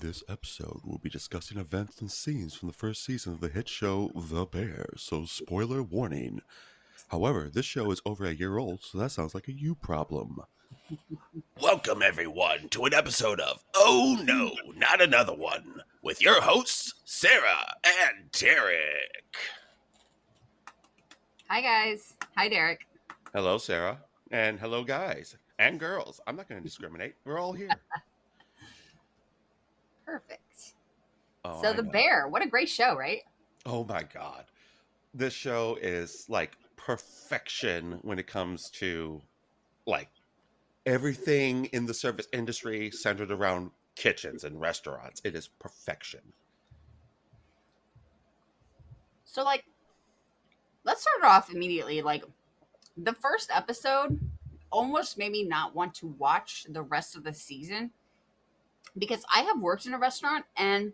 This episode will be discussing events and scenes from the first season of the hit show The Bear, so spoiler warning. However, this show is over a year old, so that sounds like a you problem. Welcome, everyone, to an episode of Oh No, Not Another One with your hosts, Sarah and Derek. Hi, guys. Hi, Derek. Hello, Sarah. And hello, guys and girls. I'm not going to discriminate. We're all here. Perfect. Oh, so, I The know. Bear, what a great show, right? Oh my god. This show is like perfection when it comes to like everything in the service industry centered around kitchens and restaurants. It is perfection. So, like, let's start off immediately. Like, the first episode almost made me not want to watch the rest of the season because I have worked in a restaurant and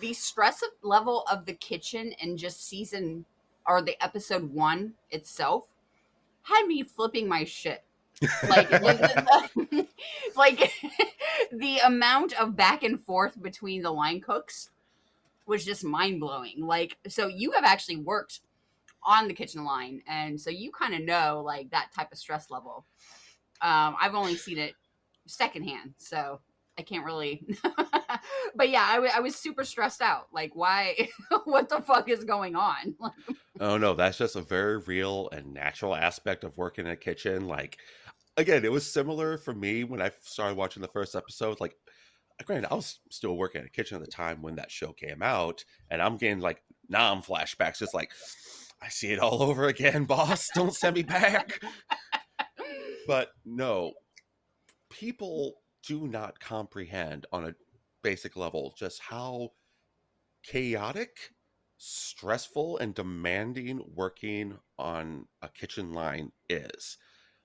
the stress of- level of the kitchen and just season or the episode one itself had me flipping my shit. Like, the, the- like the amount of back and forth between the line cooks was just mind blowing. Like, so you have actually worked on the kitchen line, and so you kind of know like that type of stress level. Um, I've only seen it secondhand, so I can't really. but yeah, I was super stressed out. Like, why? what the fuck is going on? Oh no, that's just a very real and natural aspect of working in a kitchen. Like again, it was similar for me when I started watching the first episode. Like granted, I was still working in a kitchen at the time when that show came out, and I'm getting like nom flashbacks, just like I see it all over again, boss. Don't send me back. But no, people do not comprehend on a basic level just how chaotic, stressful, and demanding working on a kitchen line is.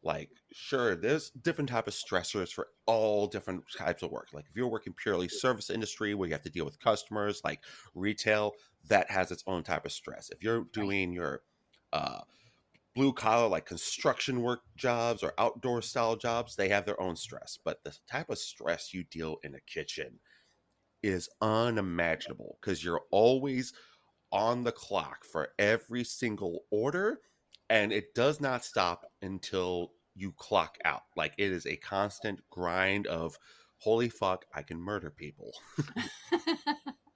Like, sure, there's different type of stressors for all different types of work. Like, if you're working purely service industry where you have to deal with customers, like retail, that has its own type of stress. If you're doing your uh, blue collar like construction work jobs or outdoor style jobs they have their own stress but the type of stress you deal in a kitchen is unimaginable because you're always on the clock for every single order and it does not stop until you clock out like it is a constant grind of holy fuck i can murder people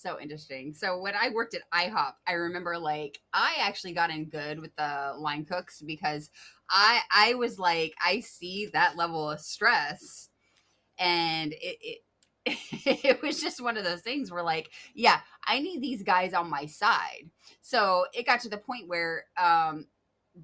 so interesting. So when I worked at IHOP, I remember like I actually got in good with the line cooks because I I was like I see that level of stress, and it. it it was just one of those things where like yeah i need these guys on my side so it got to the point where um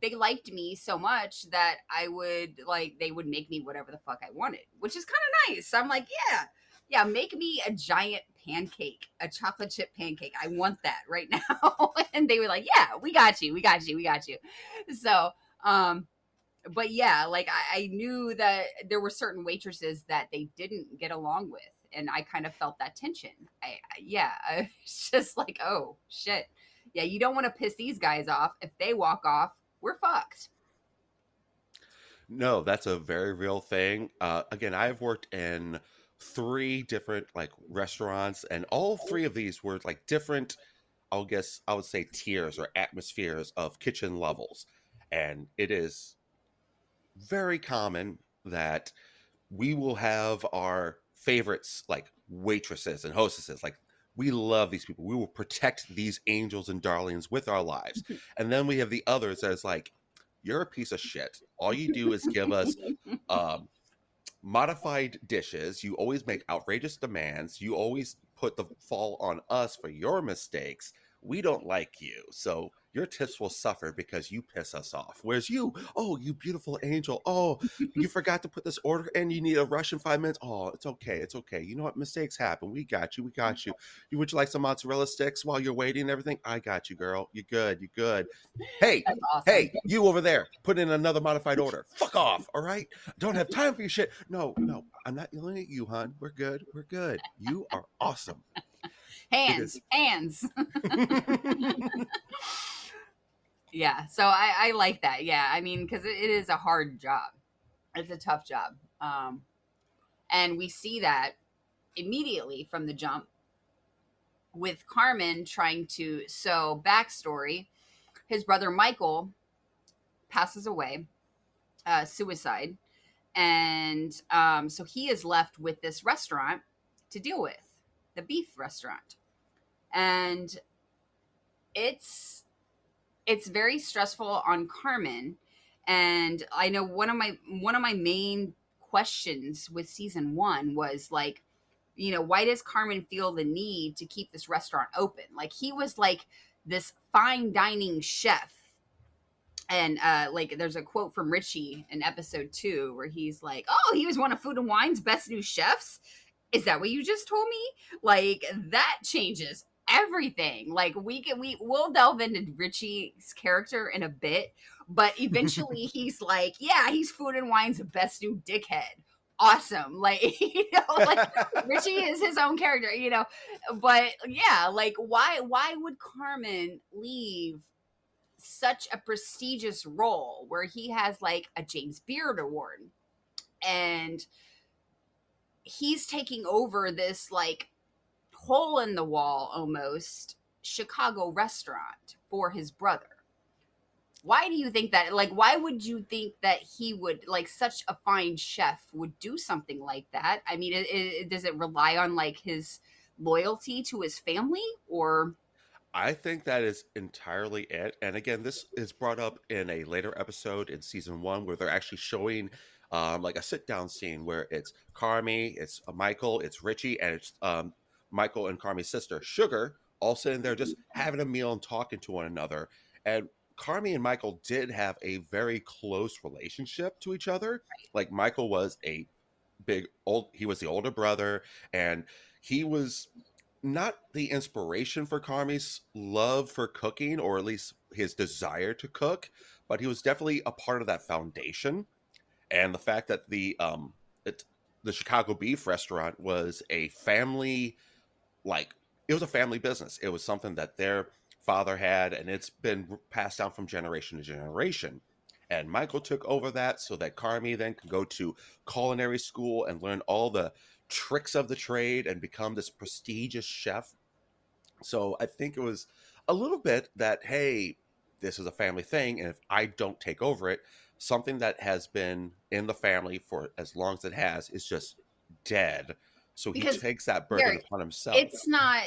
they liked me so much that i would like they would make me whatever the fuck i wanted which is kind of nice i'm like yeah yeah, make me a giant pancake, a chocolate chip pancake. I want that right now. and they were like, yeah, we got you. We got you. We got you. So, um, but yeah, like I, I knew that there were certain waitresses that they didn't get along with. And I kind of felt that tension. I, I yeah, I was just like, oh shit. Yeah, you don't want to piss these guys off. If they walk off, we're fucked. No, that's a very real thing. Uh, again, I've worked in three different like restaurants, and all three of these were like different. I'll guess I would say tiers or atmospheres of kitchen levels, and it is very common that we will have our favorites like waitresses and hostesses. Like we love these people. We will protect these angels and darlings with our lives. And then we have the others that is like you're a piece of shit. All you do is give us um, modified dishes. You always make outrageous demands. You always put the fall on us for your mistakes. We don't like you. So your tips will suffer because you piss us off. Whereas you, oh, you beautiful angel. Oh, you forgot to put this order in. You need a rush in five minutes. Oh, it's okay. It's okay. You know what? Mistakes happen. We got you. We mm. got you. You would you like some mozzarella sticks while you're waiting and everything? I got you, girl. You're good. You're good. Hey, awesome. hey, you over there, put in another modified order. Fuck off, all right? Don't have time for your shit. No, no, I'm not yelling at you, hon. We're good. We're good. You are awesome. Hands, hands. yeah so i i like that yeah i mean because it, it is a hard job. It's a tough job um and we see that immediately from the jump with Carmen trying to so backstory his brother Michael passes away uh, suicide and um, so he is left with this restaurant to deal with the beef restaurant. And it's it's very stressful on Carmen. And I know one of my one of my main questions with season 1 was like you know why does Carmen feel the need to keep this restaurant open? Like he was like this fine dining chef. And uh like there's a quote from richie in episode two where he's like oh he was one of food and wine's best new chefs is that what you just told me? Like that changes everything. Like we can we will delve into richie's character in a bit but eventually he's like yeah he's food and wine's best new dickhead. Awesome. Like you know like richie is his own character you know? But yeah like why why would carmen leave such a prestigious role where he has like a James Beard award? And he's taking over this like hole in the wall almost Chicago restaurant for his brother. Why do you think that like why would you think that he would like such a fine chef would do something like that? I mean, it, it, does it rely on like his loyalty to his family or I think that is entirely it. And again, this is brought up in a later episode in season one where they're actually showing um, like a sit down scene where it's Carmy, it's uh, Michael, it's Richie, and it's um, Michael and Carmy's sister, Sugar, all sitting there just mm-hmm. having a meal and talking to one another. And Carmy and Michael did have a very close relationship to each other. Like Michael was a big old, he was the older brother, and he was not the inspiration for Carmy's love for cooking, or at least his desire to cook, but he was definitely a part of that foundation. And the fact that the um it, the Chicago Beef Restaurant was a family, like it was a family business. It was something that their father had, and it's been passed down from generation to generation. And Michael took over that so that Carmy then could go to culinary school and learn all the tricks of the trade and become this prestigious chef. So I think it was a little bit that, hey, this is a family thing. And if I don't take over it, something that has been in the family for as long as it has is just dead. So he because takes that burden upon himself. It's not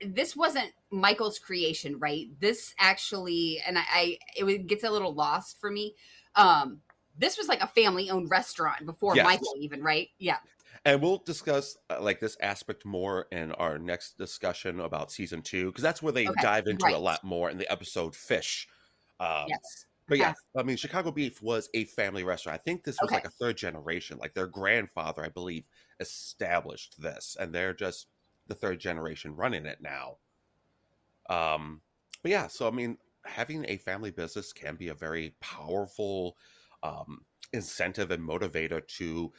this wasn't Michael's creation, right? This actually, and I, I it gets a little lost for me. Um, this was like a family owned restaurant before yes. Michael even, right? Yeah. And we'll discuss uh, like this aspect more in our next discussion about season two, because that's where they okay. dive into right. a lot more in the episode Fish. Um, yes. But yeah, I mean, Chicago Beef was a family restaurant. I think this was okay. like a third generation. Like their grandfather, I believe, established this, and they're just the third generation running it now. Um, but yeah, so I mean, having a family business can be a very powerful um, incentive and motivator to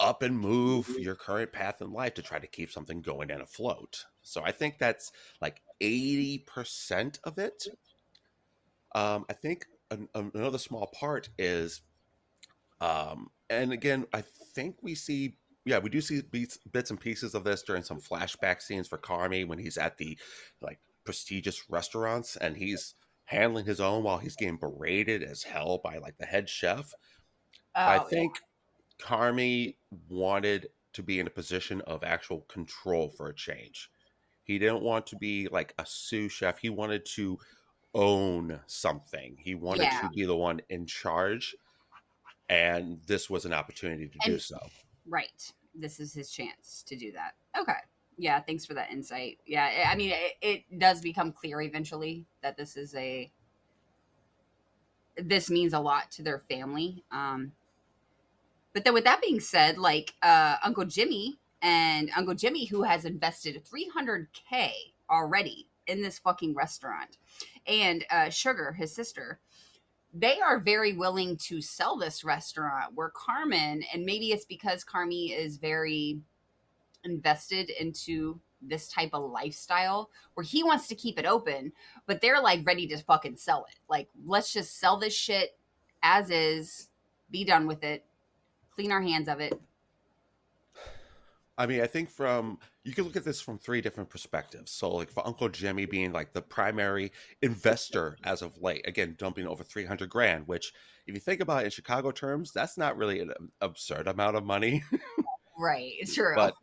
up and move mm-hmm. your current path in life to try to keep something going and afloat. So I think that's like 80% of it. Um, I think an, another small part is, um, and again, I think we see, yeah, we do see bits, bits and pieces of this during some flashback scenes for Carmy when he's at the like prestigious restaurants and he's handling his own while he's getting berated as hell by like the head chef. Oh, I think yeah. Carmy wanted to be in a position of actual control for a change. He didn't want to be like a sous chef. He wanted to own something. He wanted yeah. to be the one in charge. And this was an opportunity to and, do so. Right. This is his chance to do that. Okay yeah thanks for that insight yeah i mean it, it, does become clear eventually that this is a this means a lot to their family um but then with that being said like uh uncle jimmy and uncle jimmy who has invested 300k already in this fucking restaurant and uh sugar his sister they are very willing to sell this restaurant where carmen and maybe it's because carmy is very invested into this type of lifestyle where he wants to keep it open, but they're like ready to fucking sell it. Like, let's just sell this shit as is, be done with it, clean our hands of it. I mean, I think from you can look at this from three different perspectives. So, like for Uncle Jimmy being like the primary investor as of late, again, dumping over three hundred grand, which, if you think about it in Chicago terms, that's not really an absurd amount of money. right, it's true. But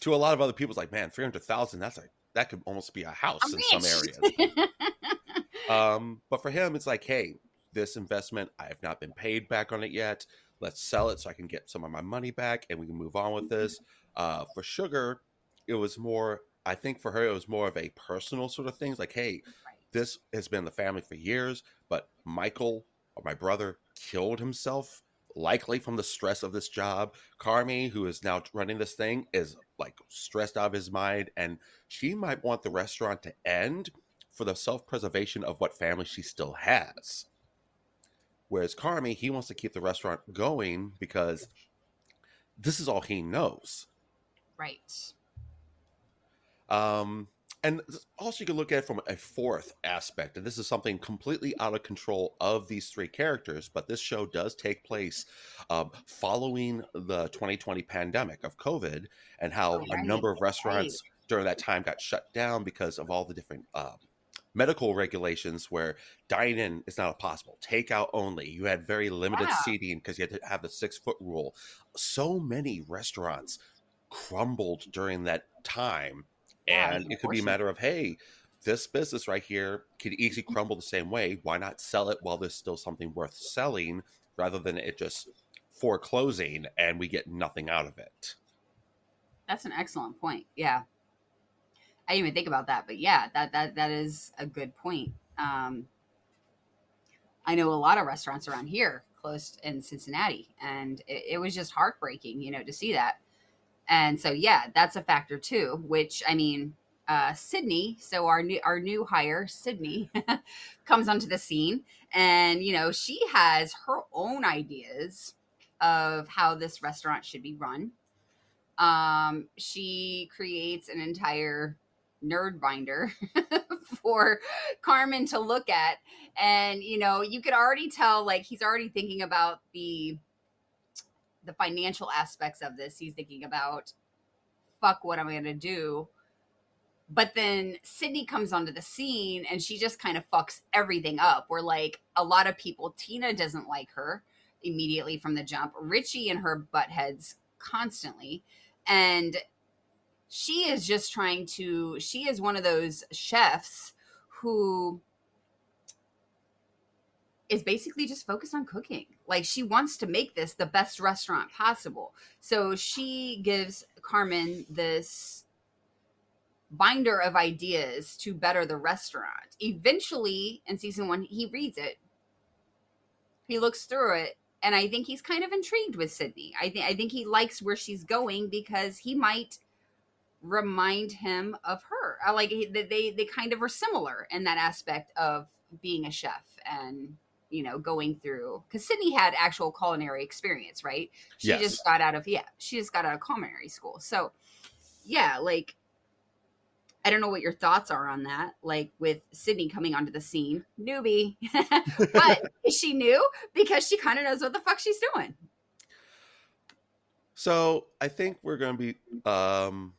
to a lot of other people, it's like, man, three hundred thousand. That's like that could almost be a house I'm in some rich. areas. um, but for him, it's like, hey, this investment, I have not been paid back on it yet. Let's sell it so I can get some of my money back, and we can move on with this. Uh, for Sugar, it was more. I think for her, it was more of a personal sort of things. Like, hey, Right. this has been the family for years, but Michael or my brother killed himself, likely from the stress of this job. Carmi, who is now running this thing, is like stressed out of his mind, and she might want the restaurant to end for the self preservation of what family she still has. Whereas Carmi, he wants to keep the restaurant going because this is all he knows. Right. Um, and also, you can look at it from a fourth aspect, and this is something completely out of control of these three characters. But this show does take place um, following the 2020 pandemic of COVID, and how a Right, number of restaurants during that time got shut down because of all the different um, medical regulations where dine-in is not possible, takeout only. You had very limited seating because you had to have the six-foot rule. So many restaurants crumbled during that time Yeah, and it could be a matter of hey this business right here could easily crumble the same way why not sell it while there's still something worth selling rather than it just foreclosing and we get nothing out of it That's an excellent point. Yeah. I didn't even think about that, but yeah, that that that is a good point. Um I know a lot of restaurants around here closed in Cincinnati and it, it was just heartbreaking, you know, to see that. And so yeah, that's a factor too, which I mean, uh Sydney, so our new our new hire, Sydney, comes onto the scene and you know, she has her own ideas of how this restaurant should be run um, she creates an entire nerd binder for Carmen to look at. And, you know, you could already tell like he's already thinking about the the financial aspects of this. He's thinking about fuck what am I gonna do? But then Sydney comes onto the scene and she just kind of fucks everything up. Where like a lot of people, Tina doesn't like her immediately from the jump. Richie and her butt heads constantly and she is just trying to she is one of those chefs who is basically just focused on cooking like she wants to make this the best restaurant possible so she gives carmen this binder of ideas to better the restaurant eventually in season one he reads it he looks through it and I think he's kind of intrigued with Sydney. I think I think he likes where she's going because he might remind him of her. I like they they kind of are similar in that aspect of being a chef and you know going through because Sydney had actual culinary experience, right? She Yes. just got out of yeah, she just got out of culinary school. So yeah, like I don't know what your thoughts are on that. Like with Sydney coming onto the scene, newbie, but is she new because she kind of knows what the fuck she's doing? so i think we're going to be um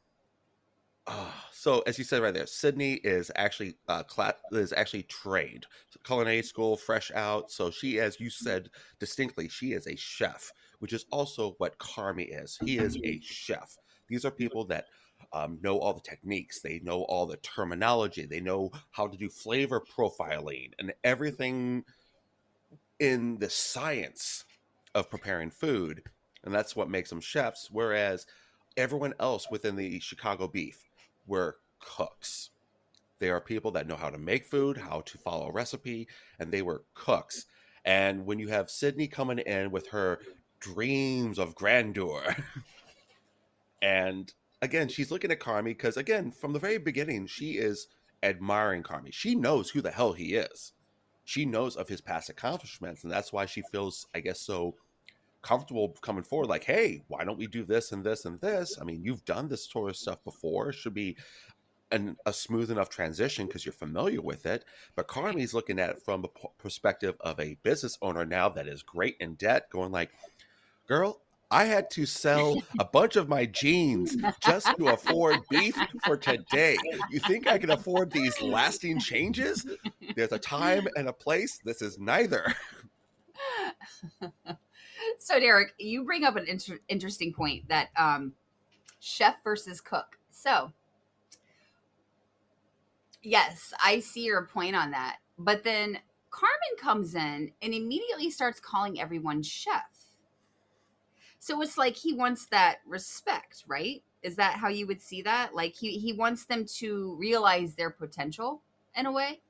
uh, so as you said right there sydney is actually uh cla- is actually trained culinary school fresh out so she as you said distinctly she is a chef which is also what carmi is he is a chef. These are people that um, know all the techniques they know all the terminology they know how to do flavor profiling and everything in the science of preparing food and that's what makes them chefs whereas everyone else within the chicago beef were cooks. They are people that know how to make food how to follow a recipe and they were cooks. And when you have sydney coming in with her dreams of grandeur and again she's looking at carmi because again from the very beginning she is admiring carmi. She knows who the hell he is. She knows of his past accomplishments and that's why she feels i guess so comfortable coming forward like hey why don't we do this and this and this i mean you've done this sort of stuff before it should be an, a smooth enough transition because you're familiar with it but carmi's looking at it from the perspective of a business owner now that is great in debt going like girl I had to sell a bunch of my jeans just to afford beef for today. You think I can afford these lasting changes? There's a time and a place. This is neither. so Derek, you bring up an inter- interesting point that um, chef versus cook. So yes, I see your point on that. But then Carmen comes in and immediately starts calling everyone chef. So it's like he wants that respect, right? Is that how you would see that? Like he he wants them to realize their potential in a way.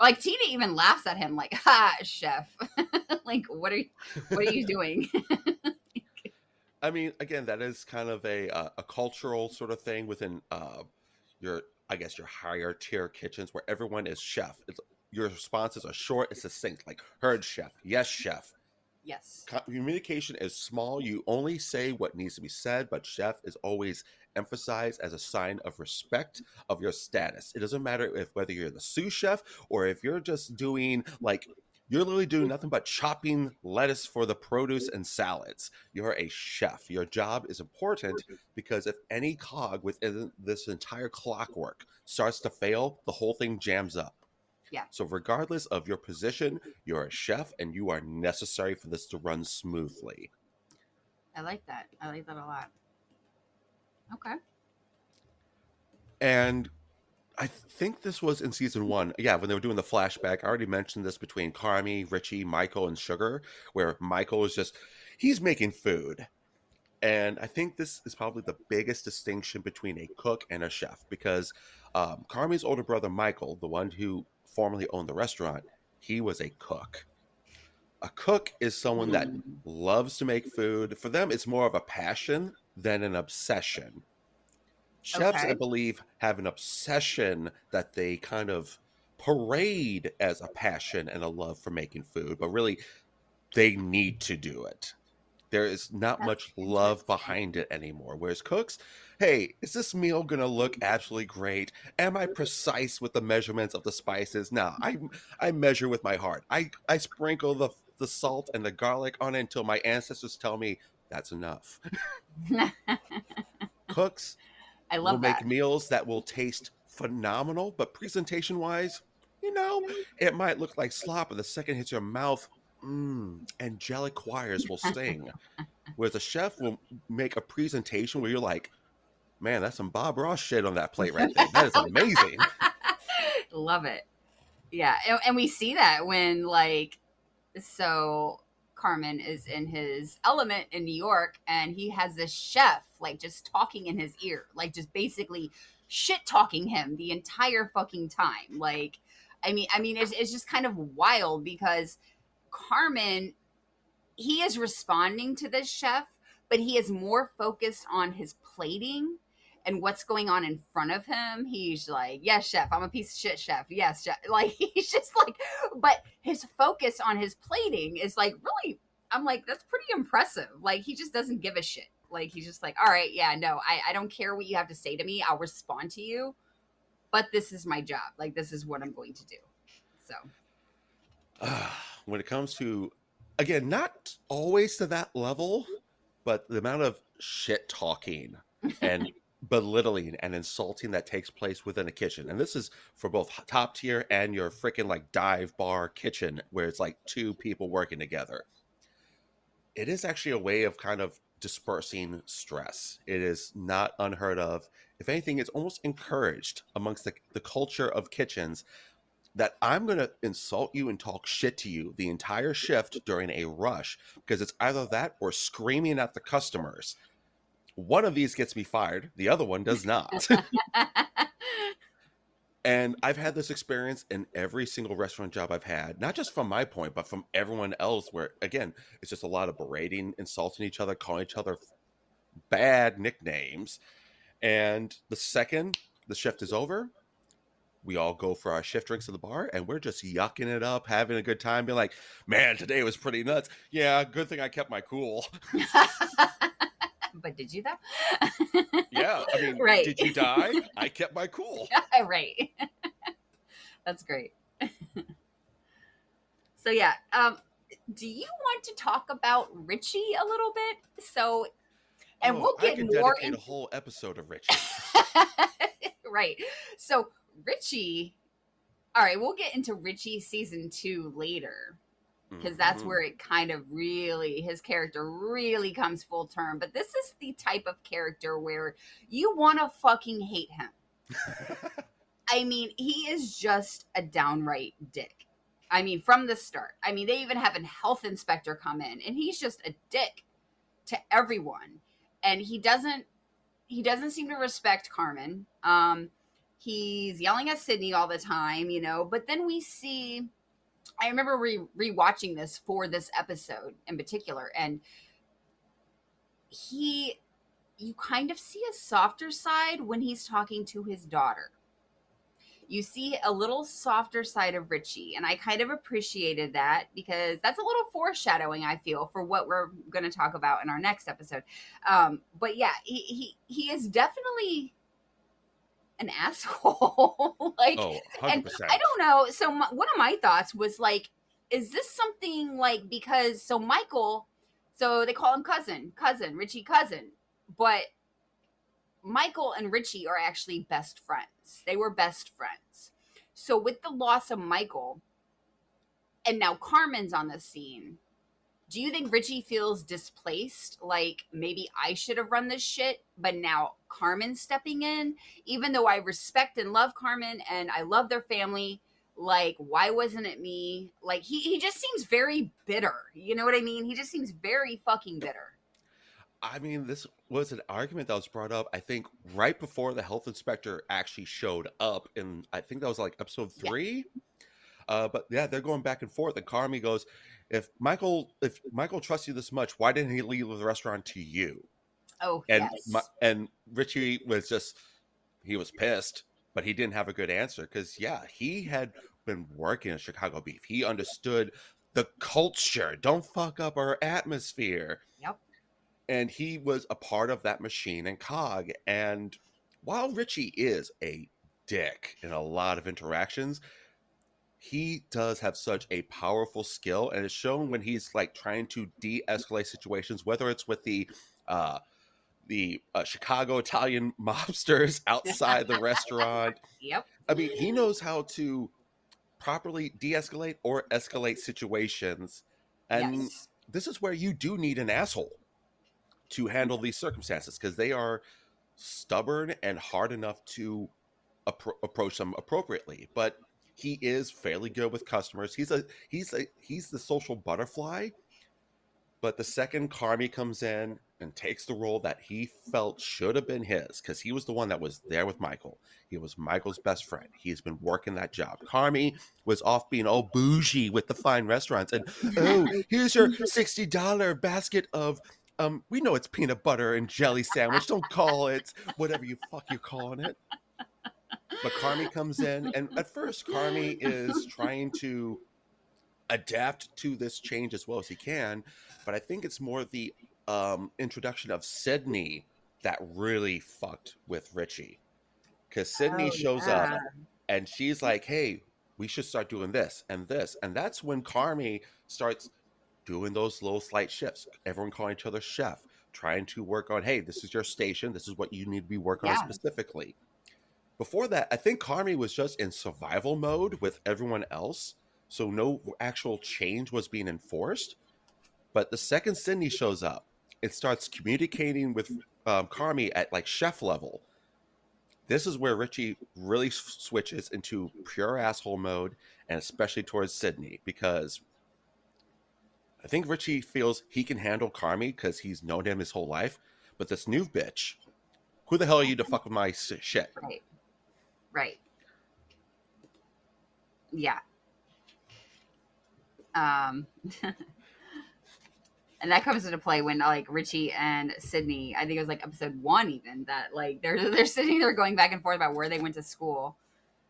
Like Tina even laughs at him, like, "Ha, chef! like, what are you, what are you doing?" I mean, again, that is kind of a uh, a cultural sort of thing within uh, your, I guess, your higher tier kitchens where everyone is chef. It's, your responses are short and succinct, like "heard chef," "yes chef." yes. Communication is small. You only say what needs to be said, but chef is always emphasized as a sign of respect of your status. It doesn't matter if whether you're the sous chef or if you're just doing like you're literally doing mm. nothing but chopping lettuce for the produce and salads. You're a chef. Your job is important because if any cog within this entire clockwork starts to fail, the whole thing jams up. Yeah. So, regardless of your position, you're a chef and you are necessary for this to run smoothly. I like that. I like that a lot. Okay. And I think this was in season one. Yeah, when they were doing the flashback, I already mentioned this between Carmy, Richie, Michael, and Sugar, where Michael is just, he's making food. And I think this is probably the biggest distinction between a cook and a chef because um, Carmy's older brother, Michael, the one who formerly owned the restaurant, he was a cook. A cook is someone that loves to make food. For them, it's more of a passion than an obsession. Chefs, Okay. I believe, have an obsession that they kind of parade as a passion and a love for making food, but really they need to do it. There is not That's much love behind it anymore. Whereas cooks, hey, is this meal gonna look absolutely great? Am I precise with the measurements of the spices? No, I I measure with my heart. I I sprinkle the the salt and the garlic on it until my ancestors tell me that's enough. Cooks I will love make meals that will taste phenomenal, but presentation wise, you know, it might look like slop, but the second it hits your mouth, mm, angelic choirs will sing. Whereas a chef will make a presentation where you're like, man, that's some Bob Ross shit on that plate right there. That is amazing. love it. Yeah, and, and we see that when like so Carmen is in his element in New York and he has this chef like just talking in his ear, like just basically shit talking him the entire fucking time. Like I mean I mean it's it's just kind of wild because Carmen he is responding to this chef, but he is more focused on his plating and what's going on in front of him. He's like, Yes, chef, I'm a piece of shit, chef. Yes, chef. Like, he's just like, but his focus on his plating is like, really, I'm like, that's pretty impressive. Like, he just doesn't give a shit. Like, he's just like, All right, yeah, no, I, I don't care what you have to say to me. I'll respond to you, but this is my job. Like, this is what I'm going to do. So, when it comes to, again, not always to that level, but the amount of shit talking and belittling and insulting that takes place within a kitchen. And this is for both top tier and your freaking like dive bar kitchen where it's like two people working together. It is actually a way of kind of dispersing stress. It is not unheard of. If anything, it's almost encouraged amongst the, the culture of kitchens that I'm going to insult you and talk shit to you the entire shift during a rush because it's either that or screaming at the customers. One of these gets me fired, the other one does not. and I've had this experience in every single restaurant job I've had, not just from my point, but from everyone else, where again, it's just a lot of berating, insulting each other, calling each other bad nicknames. And the second the shift is over, we all go for our shift drinks at the bar and we're just yucking it up, having a good time, being like, man, today was pretty nuts. Yeah, good thing I kept my cool. but did you though? Yeah, I mean, Right. did you die? I kept my cool. Yeah, right. That's great. so yeah, um, do you want to talk about Richie a little bit? So, and Oh, we'll get more in- a whole episode of Richie. right. So Richie, all right, we'll get into Richie season two later because that's Mhm. where it kind of really his character really comes full term. But this is the type of character where you want to fucking hate him. I mean, he is just a downright dick. I mean, from the start. I mean, they even have a health inspector come in, and he's just a dick to everyone. And he doesn't he doesn't seem to respect Carmen. Um, he's yelling at Sydney all the time, you know. But then we see. I remember re rewatching this for this episode in particular, and he, you kind of see a softer side when he's talking to his daughter you see a little softer side of Richie. And I kind of appreciated that because that's a little foreshadowing, I feel, for what we're going to talk about in our next episode. Um, but yeah, he, he, he is definitely an asshole. like, oh, and 100%. I don't know. So my, one of my thoughts was like, is this something like because so Michael, so they call him cousin, cousin, Richie cousin, but Michael and Richie are actually best friends. They were best friends. So with the loss of Michael, and now Carmen's on the scene, do you think Richie feels displaced? Like maybe I should have run this shit, but now Carmen's stepping in, even though I respect and love Carmen and I love their family. Like, why wasn't it me? Like, he, he just seems very bitter. You know what I mean? He just seems very fucking bitter. I mean, this was an argument that was brought up, I think, right before the health inspector actually showed up. And I think that was like episode Yeah. Uh, but yeah, they're going back and forth. And Carmi goes, if Michael, if Michael trusts you this much, why didn't he leave the restaurant to you? Oh, And yes. my, and Richie was just, he was pissed, but he didn't have a good answer because yeah, he had been working at Chicago Beef. He understood the culture. Don't fuck up our atmosphere Yep. and he was a part of that machine and cog and while richie is a dick in a lot of interactions he does have such a powerful skill and it's shown when he's like trying to de-escalate situations whether it's with the uh the uh, chicago italian mobsters outside the restaurant Yep. I mean, he knows how to properly de-escalate or escalate situations, and yes. this is where you do need an asshole to handle these circumstances because they are stubborn and hard enough to appro- approach them appropriately. But he is fairly good with customers. He's a he's a he's the social butterfly. But the second Carmi comes in and takes the role that he felt should have been his, because he was the one that was there with Michael. He was Michael's best friend. He's been working that job. Carmi was off being all bougie with the fine restaurants. And oh, here's your $60 basket of um, we know it's peanut butter and jelly sandwich. Don't call it whatever you fuck you're calling it. But Carmi comes in, and at first, Carmi is trying to adapt to this change as well as he can. But I think it's more the um, introduction of Sydney that really fucked with Richie. Because Sydney Oh, shows yeah. up and she's like, hey, we should start doing this and this. And that's when Carmi starts doing those little slight shifts. Everyone calling each other chef, trying to work on, hey, this is your station. This is what you need to be working on specifically. Before that, I think Carmi was just in survival mode with everyone else. So no actual change was being enforced. But the second Sydney shows up, it starts communicating with um, Carmi at like chef level. This is where Richie really switches into pure asshole mode, and especially towards Sydney, because I think Richie feels he can handle Carmi because he's known him his whole life. But this new bitch, who the hell are you to fuck with my shit? Right. Right. Yeah. Um and that comes into play when like Richie and Sydney, I think it was like episode one even, that like they're they're sitting there going back and forth about where they went to school.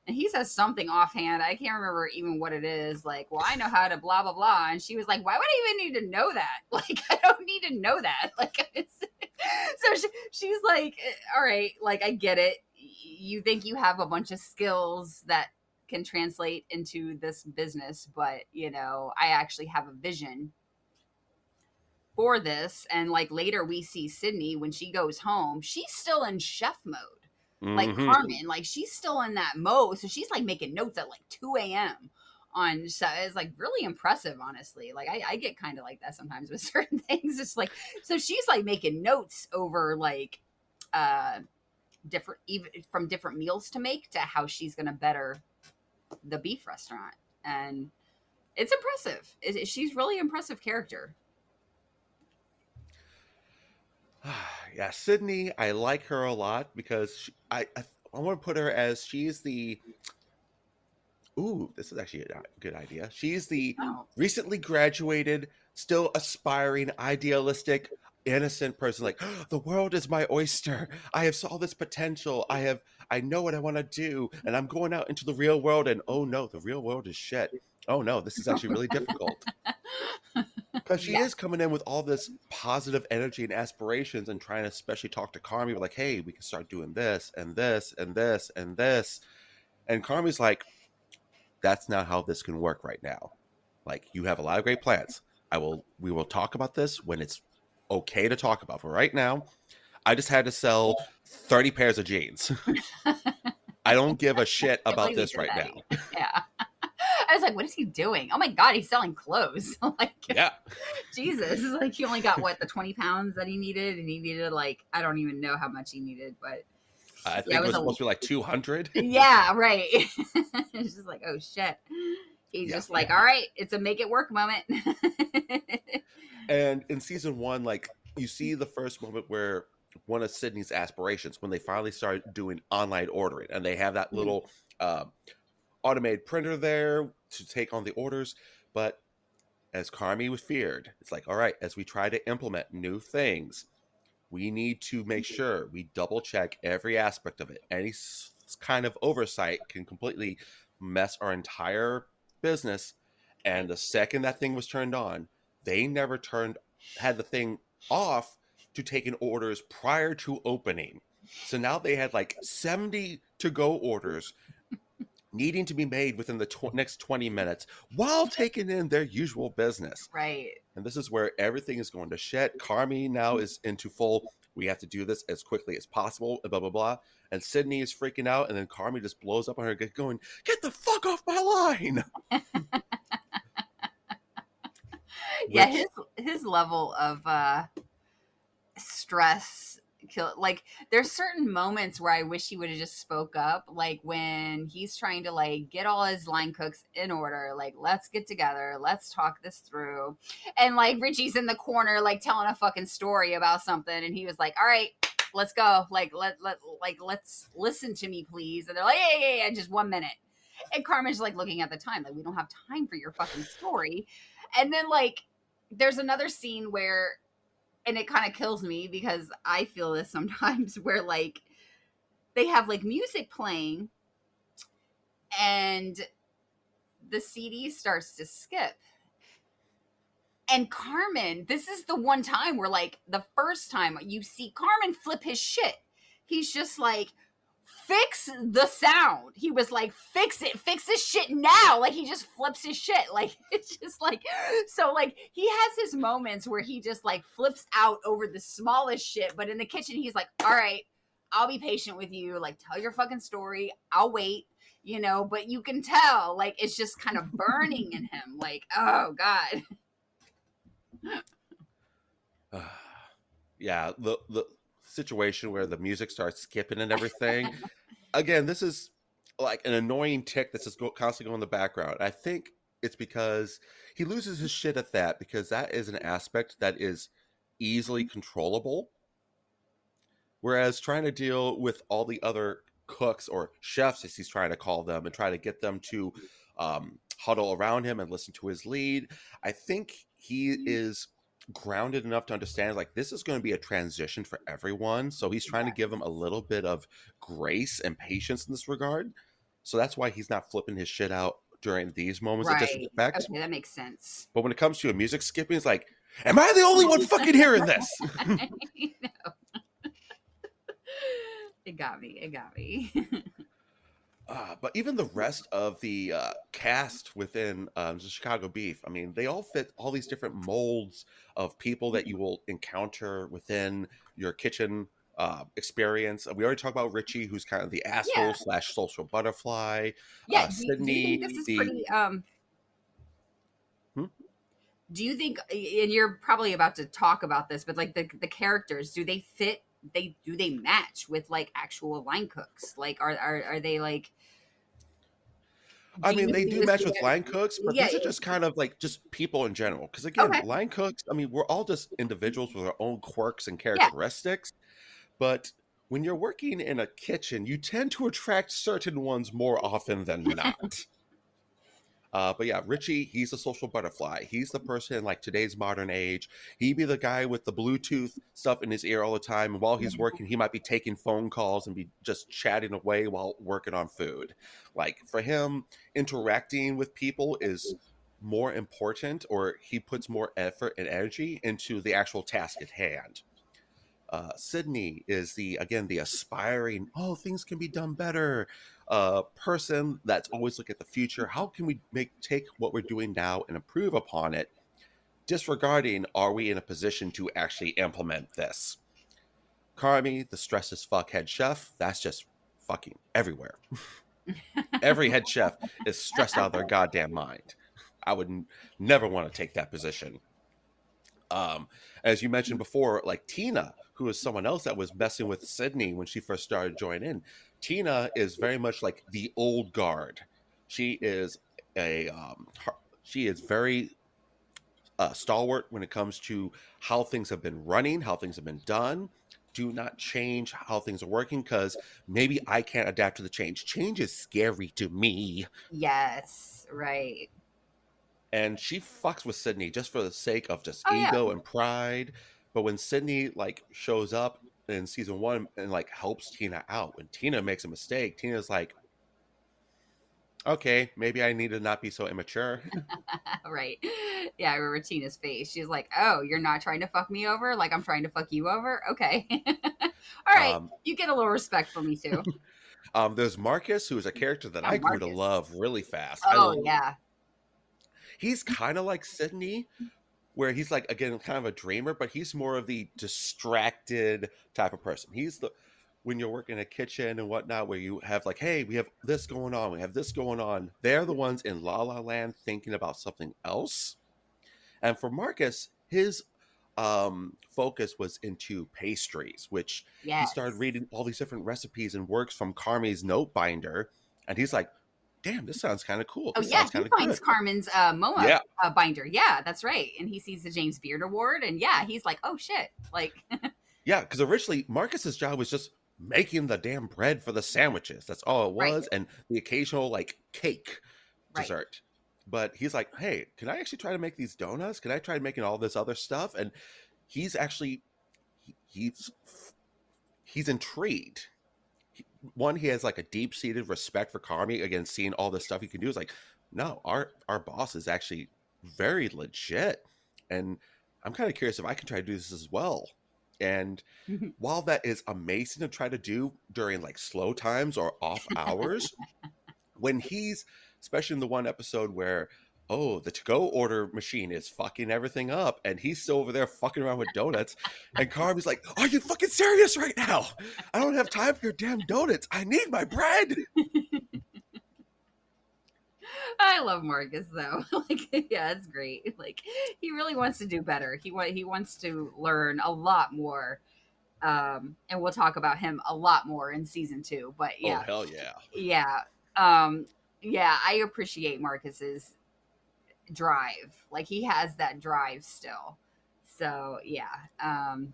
And he says something offhand. I can't remember even what it is. Like, well, I know how to blah blah blah. And she was like, "Why would I even need to know that? Like, I don't need to know that." Like, so she, she's like, "All right, like I get it. You think you have a bunch of skills that can translate into this business, but you know, I actually have a vision for this. And like later we see Sydney when she goes home, she's still in chef mode. Like Mhm. Carmen, like she's still in that mode. So she's like making notes at like 2 a.m. on so it's like really impressive, honestly. Like I, I get kind of like that sometimes with certain things. It's like so she's like making notes over like uh different even from different meals to make to how she's gonna better the beef restaurant. And it's impressive. It- she's really impressive character. yeah, Sydney, I like her a lot because she, I, I I want to put her as she's the. Ooh, this is actually a good idea. She's the Oh, recently graduated, still aspiring, idealistic, innocent person. Like the world is my oyster. I have saw this potential. I have. I know what I want to do, and I'm going out into the real world. And oh no, the real world is shit. Oh no, this is actually really difficult. Because she Yeah. is coming in with all this positive energy and aspirations and trying to especially talk to Carmi like, hey, we can start doing this and this and this and this. And Carmi's like, that's not how this can work right now. Like you have a lot of great plans. I will we will talk about this when it's okay to talk about. For right now, I just had to sell 30 pairs of jeans. I don't give a shit about this right that. now. yeah. I was like, what is he doing? Oh my god, he's selling clothes. like Yeah. Jesus. Like he only got what the 20 pounds that he needed, and he needed like I don't even know how much he needed, but I think Yeah, it it was was supposed to be like 200. yeah, right. it's just like, oh shit. He's Yeah. just like, all right, it's a make it work moment. And in season one, like you see the first moment where one of Sydney's aspirations when they finally start doing online ordering, and they have that Mhm. little uh, automated printer there to take on the orders. But as Carmi was feared, it's like, all right, as we try to implement new things, we need to make sure we double check every aspect of it. Any s- kind of oversight can completely mess our entire business. And the second that thing was turned on, they never turned had the thing off to taking orders prior to opening. So now they had like 70 to go orders needing to be made within the tw- next 20 minutes while taking in their usual business. right. And this is where everything is going to shit. Carmi now is into full, we have to do this as quickly as possible, blah, blah, blah. And Sydney is freaking out. And then Carmi just blows up on her, going, get the fuck off my line. yeah his his level of uh stress kill like there's certain moments where i wish he would have just spoke up like when he's trying to like get all his line cooks in order like let's get together let's talk this through and like richie's in the corner like telling a fucking story about something and he was like all right let's go like let let like let's listen to me please and they're like yeah yeah yeah just one minute and carmen's like looking at the time like we don't have time for your fucking story and then like there's another scene where and it kind of kills me because I feel this sometimes where like they have like music playing and the CD starts to skip. And Carmen, this is the one time where like the first time you see Carmen flip his shit. He's just like fix the sound. He was like, fix it, fix this shit now. Like he just flips his shit. Like it's just like so like he has his moments where he just like flips out over the smallest shit, but in the kitchen he's like, All right, I'll be patient with you. Like tell your fucking story. I'll wait. You know, but you can tell like it's just kind of burning in him. Like, oh God. yeah, the the situation where the music starts skipping and everything. Again, this is like an annoying tick that's just go, constantly going in the background. I think it's because he loses his shit at that because that is an aspect that is easily controllable. Whereas trying to deal with all the other cooks or chefs, as he's trying to call them, and try to get them to um, huddle around him and listen to his lead, I think he is grounded enough to understand like this is going to be a transition for everyone so he's trying to give him a little bit of grace and patience in this regard so that's why he's not flipping his shit out during these moments of disrespect Okay, that makes sense. but when it comes to a music skipping it's like am i the only one fucking hearing this it got me. It got me. Uh, but even the rest of the uh, cast within um, the Chicago Beef, I mean, they all fit all these different molds of people that you will encounter within your kitchen uh, experience. We already talked about Richie, who's kind of the asshole Yeah. slash social butterfly. Yeah, uh, do, you- do this is the pretty? Um, Hmm? Do you think? And you're probably about to talk about this, but like the the characters, do they fit? They do they match with like actual line cooks? Like, are are are they like? I mean, they do match with line cooks, but Yeah, these are just kind of like just people in general. Because again, Okay. line cooks, I mean, we're all just individuals with our own quirks and characteristics. But when you're working in a kitchen, you tend to attract certain ones more often than not. Uh, but yeah, Richie, he's a social butterfly. He's the person in like today's modern age. He'd be the guy with the Bluetooth stuff in his ear all the time. And while he's Mhm. working, he might be taking phone calls and be just chatting away while working on food. Like for him, interacting with people is more important, or he puts more effort and energy into the actual task at hand. Uh, Sydney is the again the aspiring. Oh, things can be done better. Uh, person that's always looking at the future. How can we make take what we're doing now and improve upon it? Disregarding, are we in a position to actually implement this? Carmy, the stress as fuck head chef. That's just fucking everywhere. Every head chef is stressed out of their goddamn mind. I would n- never want to take that position. Um, as you mentioned before, like Tina, who is someone else that was messing with Sydney when she first started joining in. Tina is very much like the old guard. She is a um, she is very uh, stalwart when it comes to how things have been running, how things have been done. Do not change how things are working because maybe I can't adapt to the change. Change is scary to me. Yes, right. and she fucks with Sydney just for the sake of just Oh, yeah. ego and pride. But when Sydney like shows up in season one and like helps Tina out, when Tina makes a mistake, Tina's like, "Okay, maybe I need to not be so immature." right. Yeah, I remember Tina's face. She's like, "Oh, you're not trying to fuck me over? Like I'm trying to fuck you over? Okay. All right, Um, you get a little respect for me too. um, there's Marcus, who is a character that Oh, I grew to love really fast. Oh yeah, he's kind of like Sydney, where he's like again kind of a dreamer, but he's more of the distracted type of person. He's the when you're working in a kitchen and whatnot, where you have like, hey, we have this going on, we have this going on. They're the ones in La La Land thinking about something else. And for Marcus, his um focus was into pastries, which yeah. he started reading all these different recipes and works from Carmy's note binder, and he's like, damn, this sounds kind of cool. Oh This yeah, he finds good. Carmen's uh, MoMA Yeah. uh, binder. Yeah, that's right. And he sees the James Beard Award, and yeah, he's like, "Oh shit!" Like, Yeah, because originally Marcus's job was just making the damn bread for the sandwiches. That's all it Right. was, and the occasional like cake Right. dessert. But he's like, hey, can I actually try to make these donuts? Can I try making all this other stuff? And he's actually he's he's intrigued. One, he has like a deep seated respect for Carmy. Again, seeing all the stuff he can do is like, no, our our boss is actually very legit, and I'm kind of curious if I can try to do this as well. And while that is amazing to try to do during like slow times or off hours, when he's especially in the one episode where oh the to-go order machine is fucking everything up and he's still over there fucking around with donuts and Carmy's like are you fucking serious right now i don't have time for your damn donuts i need my bread I love Marcus though. like, yeah, it's great. Like, he really wants to do better. He wa- he wants to learn a lot more. Um, and we'll talk about him a lot more in season two. But yeah, oh hell yeah yeah um yeah i appreciate marcus's drive like he has that drive still so yeah um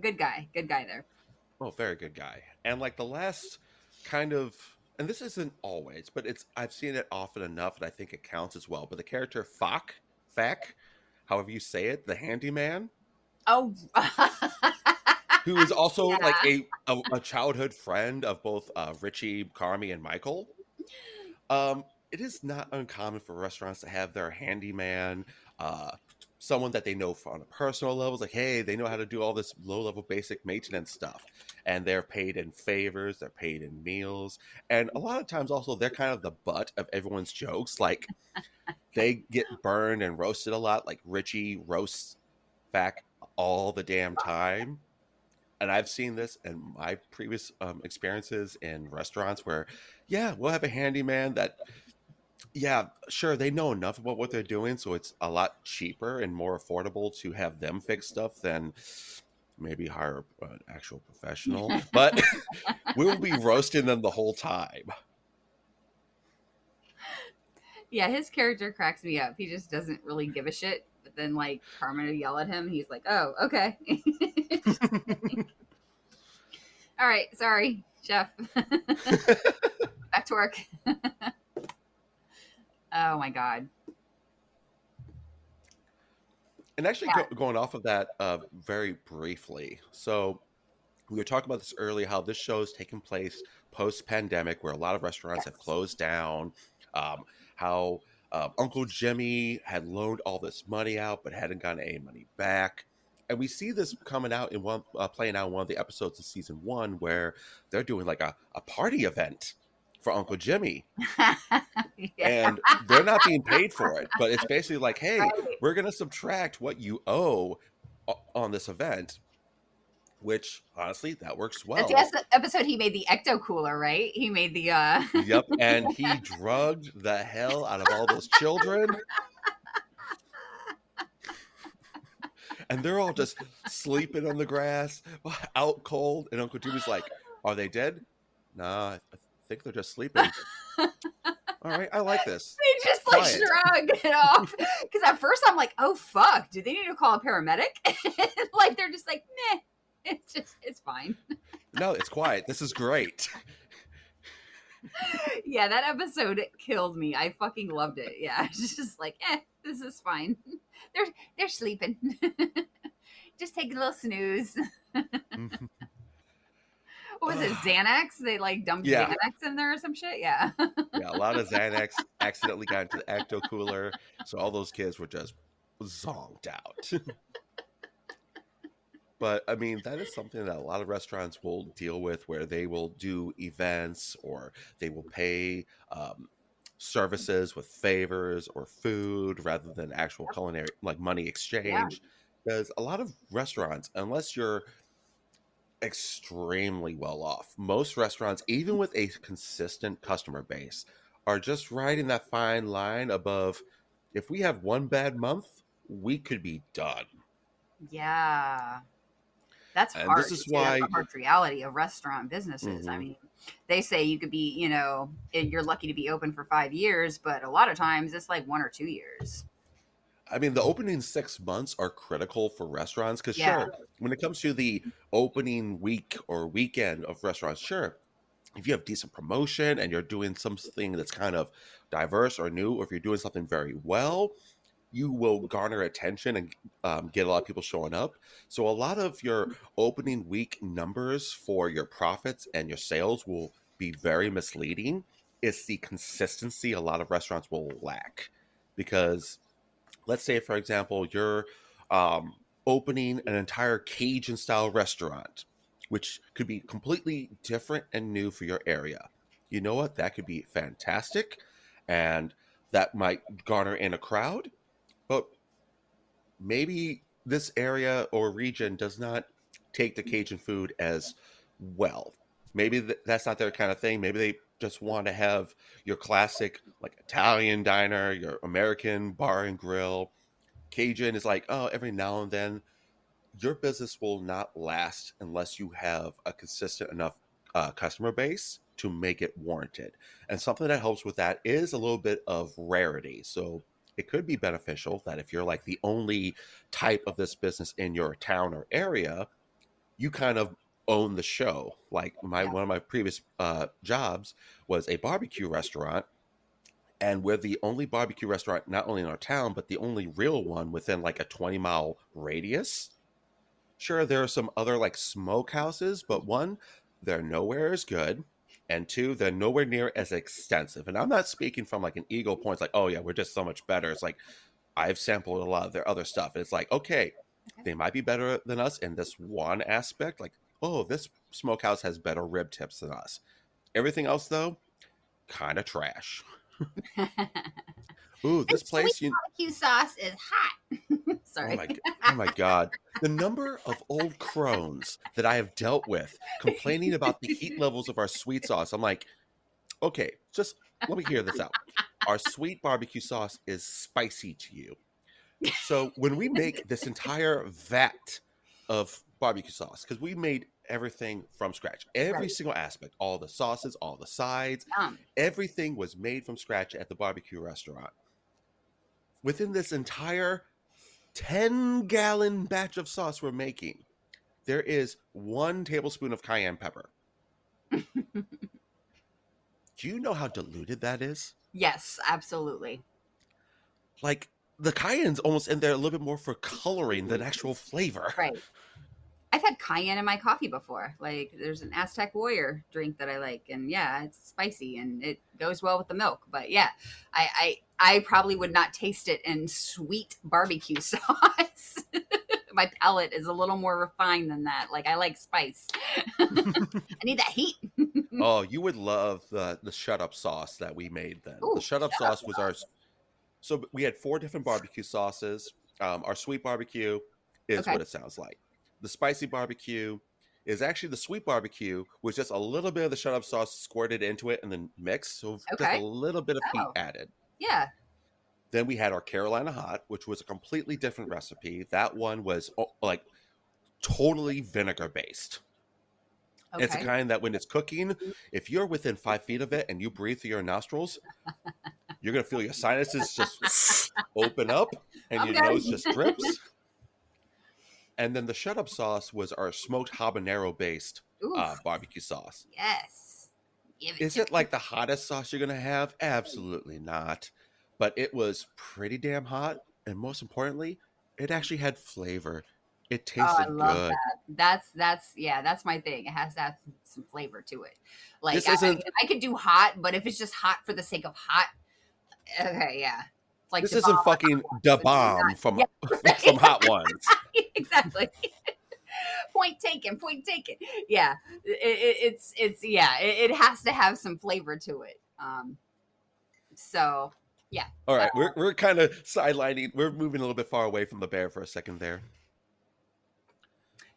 good guy good guy there Oh, very good guy. And like the last kind of and this isn't always, but it's I've seen it often enough and I think it counts as well. But the character Fak, Fak, however you say it, the handyman, oh who is also Yeah. like a, a a childhood friend of both uh, Richie, Carmy, and Michael. Um, it is not uncommon for restaurants to have their handyman uh, someone that they know on a personal level. It's like, hey, they know how to do all this low level basic maintenance stuff. And they're paid in favors, they're paid in meals. And a lot of times also they're kind of the butt of everyone's jokes. Like they get burned and roasted a lot. Like Richie roasts back all the damn time. And I've seen this in my previous um, experiences in restaurants where, yeah, we'll have a handyman that yeah, sure. They know enough about what they're doing, so it's a lot cheaper and more affordable to have them fix stuff than maybe hire an actual professional. but we'll be roasting them the whole time. Yeah, his character cracks me up. He just doesn't really give a shit. But then, like, Carmen would yell at him. He's like, oh, okay. All right, sorry, chef. Back to work. Oh my god. And actually, Yeah. go, going off of that uh, very briefly. So, we were talking about this earlier how this show is taking place post pandemic, where a lot of restaurants have closed down. Um, how uh, Uncle Jimmy had loaned all this money out but hadn't gotten any money back. And we see this coming out in one, uh, playing out in one of the episodes of season one, where they're doing like a, a party event for Uncle Jimmy. yeah. And they're not being paid for it. But it's basically like, hey, Right. we're going to subtract what you owe on this event, which honestly, that works well. That's the episode he made the ecto cooler, right? He made the uh yep. And he drugged the hell out of all those children. And they're all just sleeping on the grass, out cold. And Uncle Jimmy's like, Are they dead? Nah, I think they're just sleeping. all right, I like this. they just like Quiet. shrug it off. Because at first I'm like, oh fuck, do they need to call a paramedic? like they're just like, meh. It's just it's fine. No, it's quiet. This is great. yeah, that episode killed me. I fucking loved it. Yeah, it's just like, eh, this is fine. They're they're sleeping. just take a little snooze. What was it? Xanax? They like dumped Yeah. Xanax in there or some shit. Yeah. Yeah, a lot of Xanax accidentally got into the ecto cooler, so all those kids were just zonked out. but I mean, that is something that a lot of restaurants will deal with, where they will do events or they will pay um, services with favors or food rather than actual culinary like money exchange. Because a lot of restaurants, unless you're extremely well off. Most restaurants, even with a consistent customer base, are just riding that fine line above if we have one bad month, we could be done. Yeah. That's And hard. this is. Why- the harsh reality of restaurant businesses. I Mhm. mean, they say you could be, you know, you're lucky to be open for five years, but a lot of times it's like one or two years. I mean, the opening six months are critical for restaurants because, Yeah. sure, when it comes to the opening week or weekend of restaurants, sure, if you have decent promotion and you're doing something that's kind of diverse or new, or if you're doing something very well, you will garner attention and um, get a lot of people showing up. So, a lot of your opening week numbers for your profits and your sales will be very misleading. It's the consistency a lot of restaurants will lack because let's say for example you're um, opening an entire cajun style restaurant which could be completely different and new for your area. You know what? That could be fantastic and that might garner in a crowd but maybe this area or region does not take the cajun food as well. Maybe that's not their kind of thing. Maybe they just want to have your classic like Italian diner, your American bar and grill. Cajun is like, oh, every now and then. Your business will not last unless you have a consistent enough uh, customer base to make it warranted. And something that helps with that is a little bit of rarity. So it could be beneficial that if you're like the only type of this business in your town or area, you kind of own the show. Like my Yeah. one of my previous uh, jobs was a barbecue restaurant, and we're the only barbecue restaurant not only in our town but the only real one within like a 20 mile radius. Sure, there are some other like smokehouses, but one, they're nowhere as good, and two, they're nowhere near as extensive. And I'm not speaking from like an ego point, it's like, oh yeah, we're just so much better. It's like, I've sampled a lot of their other stuff. And it's like, okay, Okay. they might be better than us in this one aspect. Like, oh, this smokehouse has better rib tips than us. Everything else, though, kind of trash. Ooh, this place, you, barbecue sauce is hot. Sorry. oh Sorry. my, g- oh my god, the number of old crones that I have dealt with complaining about the heat levels of our sweet sauce. I'm like, okay, just let me hear this out. Our sweet barbecue sauce is spicy to you. So when we make this entire vat of barbecue sauce, because we made everything from scratch, every Right. single aspect, all the sauces, all the sides, Yum. everything was made from scratch at the barbecue restaurant. Within this entire 10 gallon batch of sauce we're making, there is one tablespoon of cayenne pepper. Do you know how diluted that is? Yes, absolutely. Like, the cayenne's almost in there a little bit more for coloring than actual flavor. Right. I've had cayenne in my coffee before. Like, there's an Aztec Warrior drink that I like, and yeah, it's spicy and it goes well with the milk. But yeah, I I, I probably would not taste it in sweet barbecue sauce. my palate is a little more refined than that. Like, I like spice. I need that heat. oh, you would love the the shut up sauce that we made then. Ooh, the shut up shut up sauce was our so we had four different barbecue sauces. Um, our sweet barbecue is Okay. what it sounds like. The spicy barbecue is actually the sweet barbecue with just a little bit of the shut up sauce squirted into it and then mixed, so just a little bit of oh. heat Oh. added. Yeah. Then we had our Carolina hot, which was a completely different recipe. That one was oh, like totally vinegar based. Okay. It's the kind that when it's cooking, if you're within five feet of it and you breathe through your nostrils, you're gonna feel your sinuses just open up and your nose just drips. And then the shut up sauce was our smoked habanero based uh, barbecue sauce. yes. Give Is to it like the hottest sauce you're gonna have? Absolutely not. But it was pretty damn hot, and most importantly, it actually had flavor. It Oh, I tasted love good. that. That's that's yeah, that's my thing. It has to have some flavor to it. Like I, I, I could do hot, but if it's just hot for the sake of hot, okay, yeah. Like This isn't fucking da bomb from Yeah. from Hot Ones. exactly. point taken. Point taken. Yeah, it, it, it's it's yeah. It, it has to have some flavor to it. Um. So yeah. All right, we're we're kind of sidelining. We're moving a little bit far away from the bear for a second there.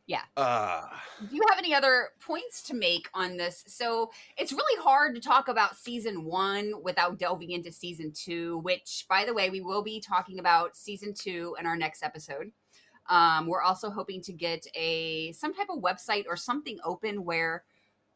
Yeah. Uh do you have any other points to make on this? So it's really hard to talk about season one without delving into season two, which, by the way, we will be talking about season two in our next episode. Um, we're also hoping to get a some type of website or something open where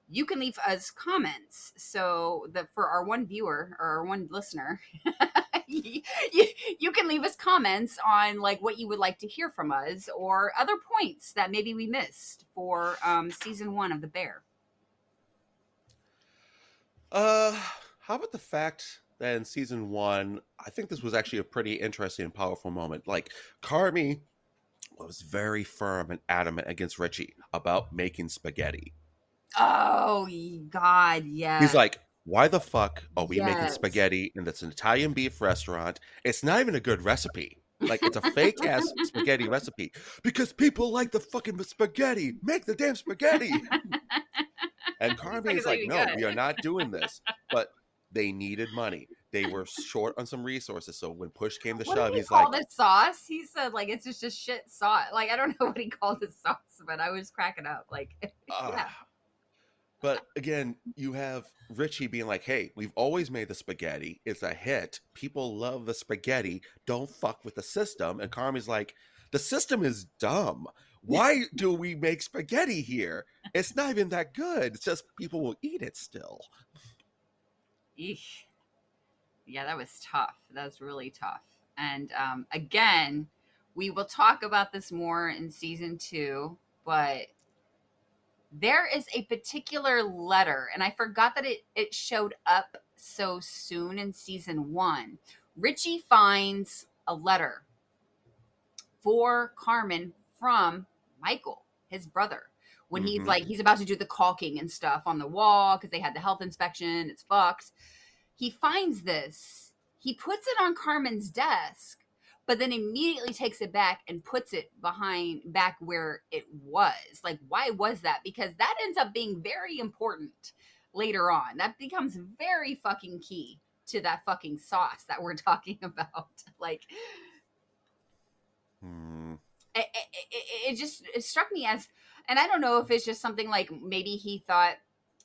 you can leave us comments. So that for our one viewer or our one listener, you, you can leave us comments on like what you would like to hear from us or other points that maybe we missed for um, season one of the bear. uh how about the fact that in season 1, I think this was actually a pretty interesting and powerful moment. Like Carmy was very firm and adamant against Richie about making spaghetti. Oh God, yeah. He's like, "Why the fuck are we making Yes. spaghetti in this Italian beef restaurant? It's not even a good recipe." Like it's a fake ass spaghetti recipe because people like the fucking spaghetti. Make the damn spaghetti. And Carmy is like, no, good." we are not doing this. But they needed money. They were short on some resources. So when push came to what shove, he's like, this sauce? He said like it's just a shit sauce. Like I don't know what he called this sauce, but I was cracking up. Like ah, yeah. But again, you have Richie being like, hey, we've always made the spaghetti. It's a hit. People love the spaghetti. Don't fuck with the system. And Carmy's like, the system is dumb. Why do we make spaghetti here? It's not even that good. It's just people will eat it still. Eesh. Yeah, that was tough. That was really tough. And um, again, we will talk about this more in season two, but there is a particular letter, and I forgot that it, it showed up so soon in season one. Richie finds a letter for Carmen from Michael, his brother. When he's Mhm. like, he's about to do the caulking and stuff on the wall because they had the health inspection, it's fucked. He finds this, he puts it on Carmen's desk, but then immediately takes it back and puts it behind back where it was. Like, why was that? Because that ends up being very important later on. That becomes very fucking key to that fucking sauce that we're talking about. Like, Hmm. it, it, it, it just it struck me as and i don't know if it's just something like maybe he thought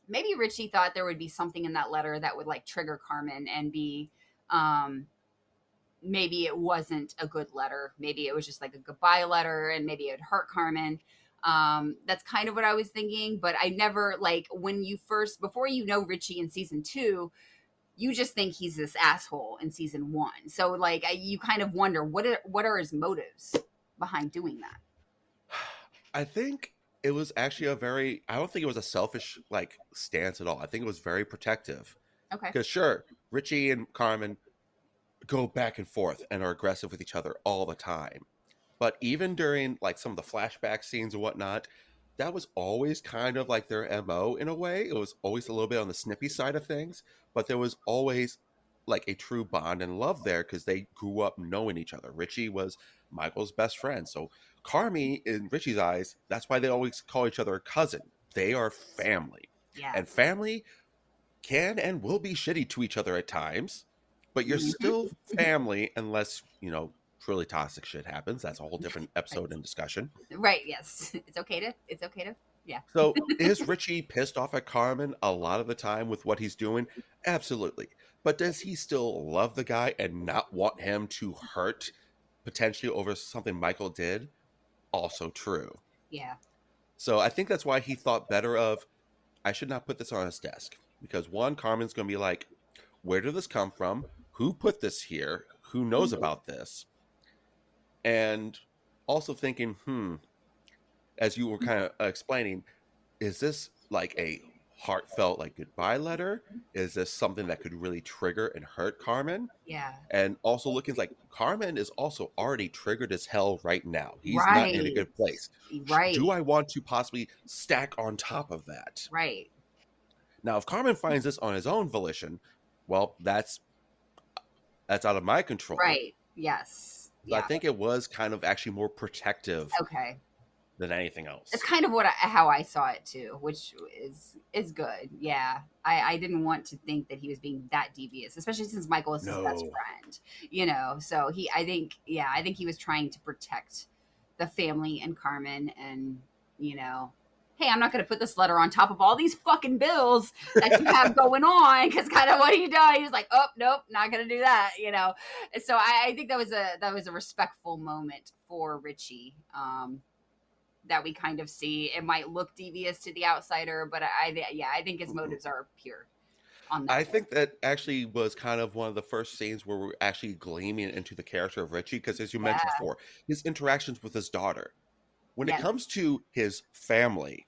maybe richie thought there would be something in that letter that would like trigger carmen and be um maybe it wasn't a good letter maybe it was just like a goodbye letter and maybe it hurt carmen um that's kind of what i was thinking but i never like when you first before you know richie in season two you just think he's this asshole in season one. So like I, you kind of wonder what are, what are his motives behind doing that. I think it was actually a very I don't think it was a selfish like stance at all. I think it was very protective. Okay. Because sure, Richie and Carmen go back and forth and are aggressive with each other all the time. But even during like some of the flashback scenes and whatnot, that was always kind of like their MO in a way. It was always a little bit on the snippy side of things, but there was always like a true bond and love there because they grew up knowing each other. Richie was Michael's best friend. So Carmy, in Richie's eyes, that's why they always call each other cousin. They are family. Yeah. And family can and will be shitty to each other at times, but you're Mhm. still family unless, you know, truly toxic shit happens. That's a whole different episode and discussion. right. Yes. It's okay to. It's okay to. Yeah. So is Richie pissed off at Carmen a lot of the time with what he's doing? Absolutely. But does he still love the guy and not want him to hurt potentially over something Michael did? Also true. Yeah. So I think that's why he thought better of I should not put this on his desk. Because one, Carmen's gonna be like, Where did this come from? Who put this here? Who knows Mhm. about this? And also thinking, hmm, as you were kind of explaining, is this like a heartfelt like goodbye letter? Is this something that could really trigger and hurt Carmen? Yeah. And also looking like Carmen is also already triggered as hell right now. He's not in a good place. Right. Do I want to possibly stack on top of that? right. Now, if Carmen finds this on his own volition, well, that's that's out of my control. Right. Yes. So I think it was kind of actually more protective Okay. than anything else. It's kind of what I, how I saw it too, which is is good. Yeah, I, I didn't want to think that he was being that devious, especially since Michael is his best friend. You know, so he, I think, yeah, I think he was trying to protect the family and Carmen, and you know, hey, I'm not going to put this letter on top of all these fucking bills that you have going on, because kind of what he did, he was like, oh, nope, not going to do that. You know, so I, I think that was a that was a respectful moment for Richie. Um, that we kind of see. It might look devious to the outsider, but I, I yeah, I think his motives are pure. I think that actually was kind of one of the first scenes where we're actually gleaming into the character of Richie because, as you mentioned before, his interactions with his daughter. When Yeah. it comes to his family,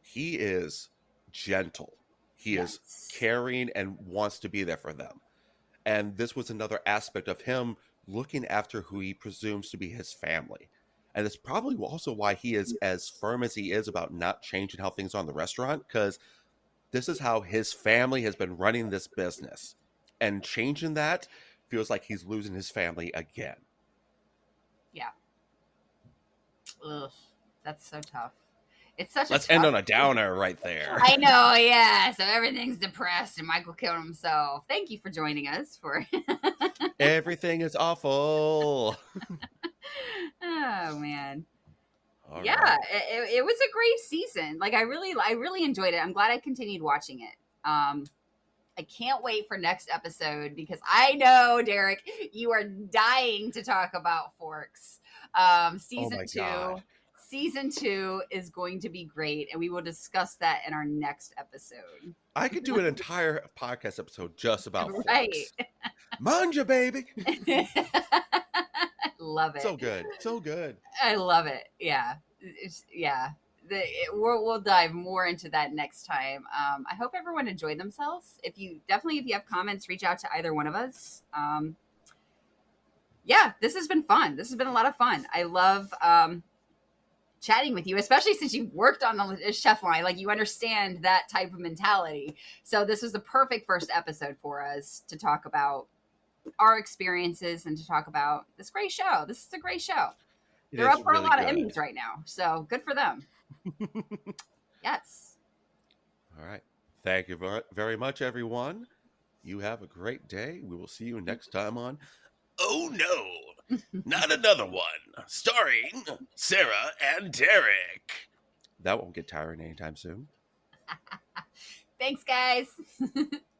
he is gentle. He is caring and wants to be there for them. And this was another aspect of him looking after who he presumes to be his family. And it's probably also why he is as firm as he is about not changing how things are in the restaurant, because this is how his family has been running this business. And changing that feels like he's losing his family again. Ugh, that's so tough. It's such. A Let's end on a downer right there. I know, yeah. So everything's depressed, and Michael killed himself. Thank you for joining us for. Everything is awful. oh man. All yeah right. it- it was a great season like i really i really enjoyed it i'm glad i continued watching it um i can't wait for next episode because i know derek you are dying to talk about forks um season Oh two God. season two is going to be great and we will discuss that in our next episode I could do an entire podcast episode just about Right. Manja, baby. love it So good. So good. I love it. Yeah, it's, yeah. The, it, we'll, we'll dive more into that next time. Um, I hope everyone enjoyed themselves. If you definitely, if you have comments, reach out to either one of us. Um, yeah, this has been fun. This has been a lot of fun. I love um, chatting with you, especially since you worked on the chef line. Like you understand that type of mentality. So this was the perfect first episode for us to talk about our experiences and to talk about this great show. This is a great show. It They're up for really a lot good. of Emmys right now, so good for them. yes. All right. Thank you very much, everyone. You have a great day. We will see you next time on Oh no, not another one. Starring Sarah and Derek. That Won't Get Tiring Anytime Soon. Thanks, guys.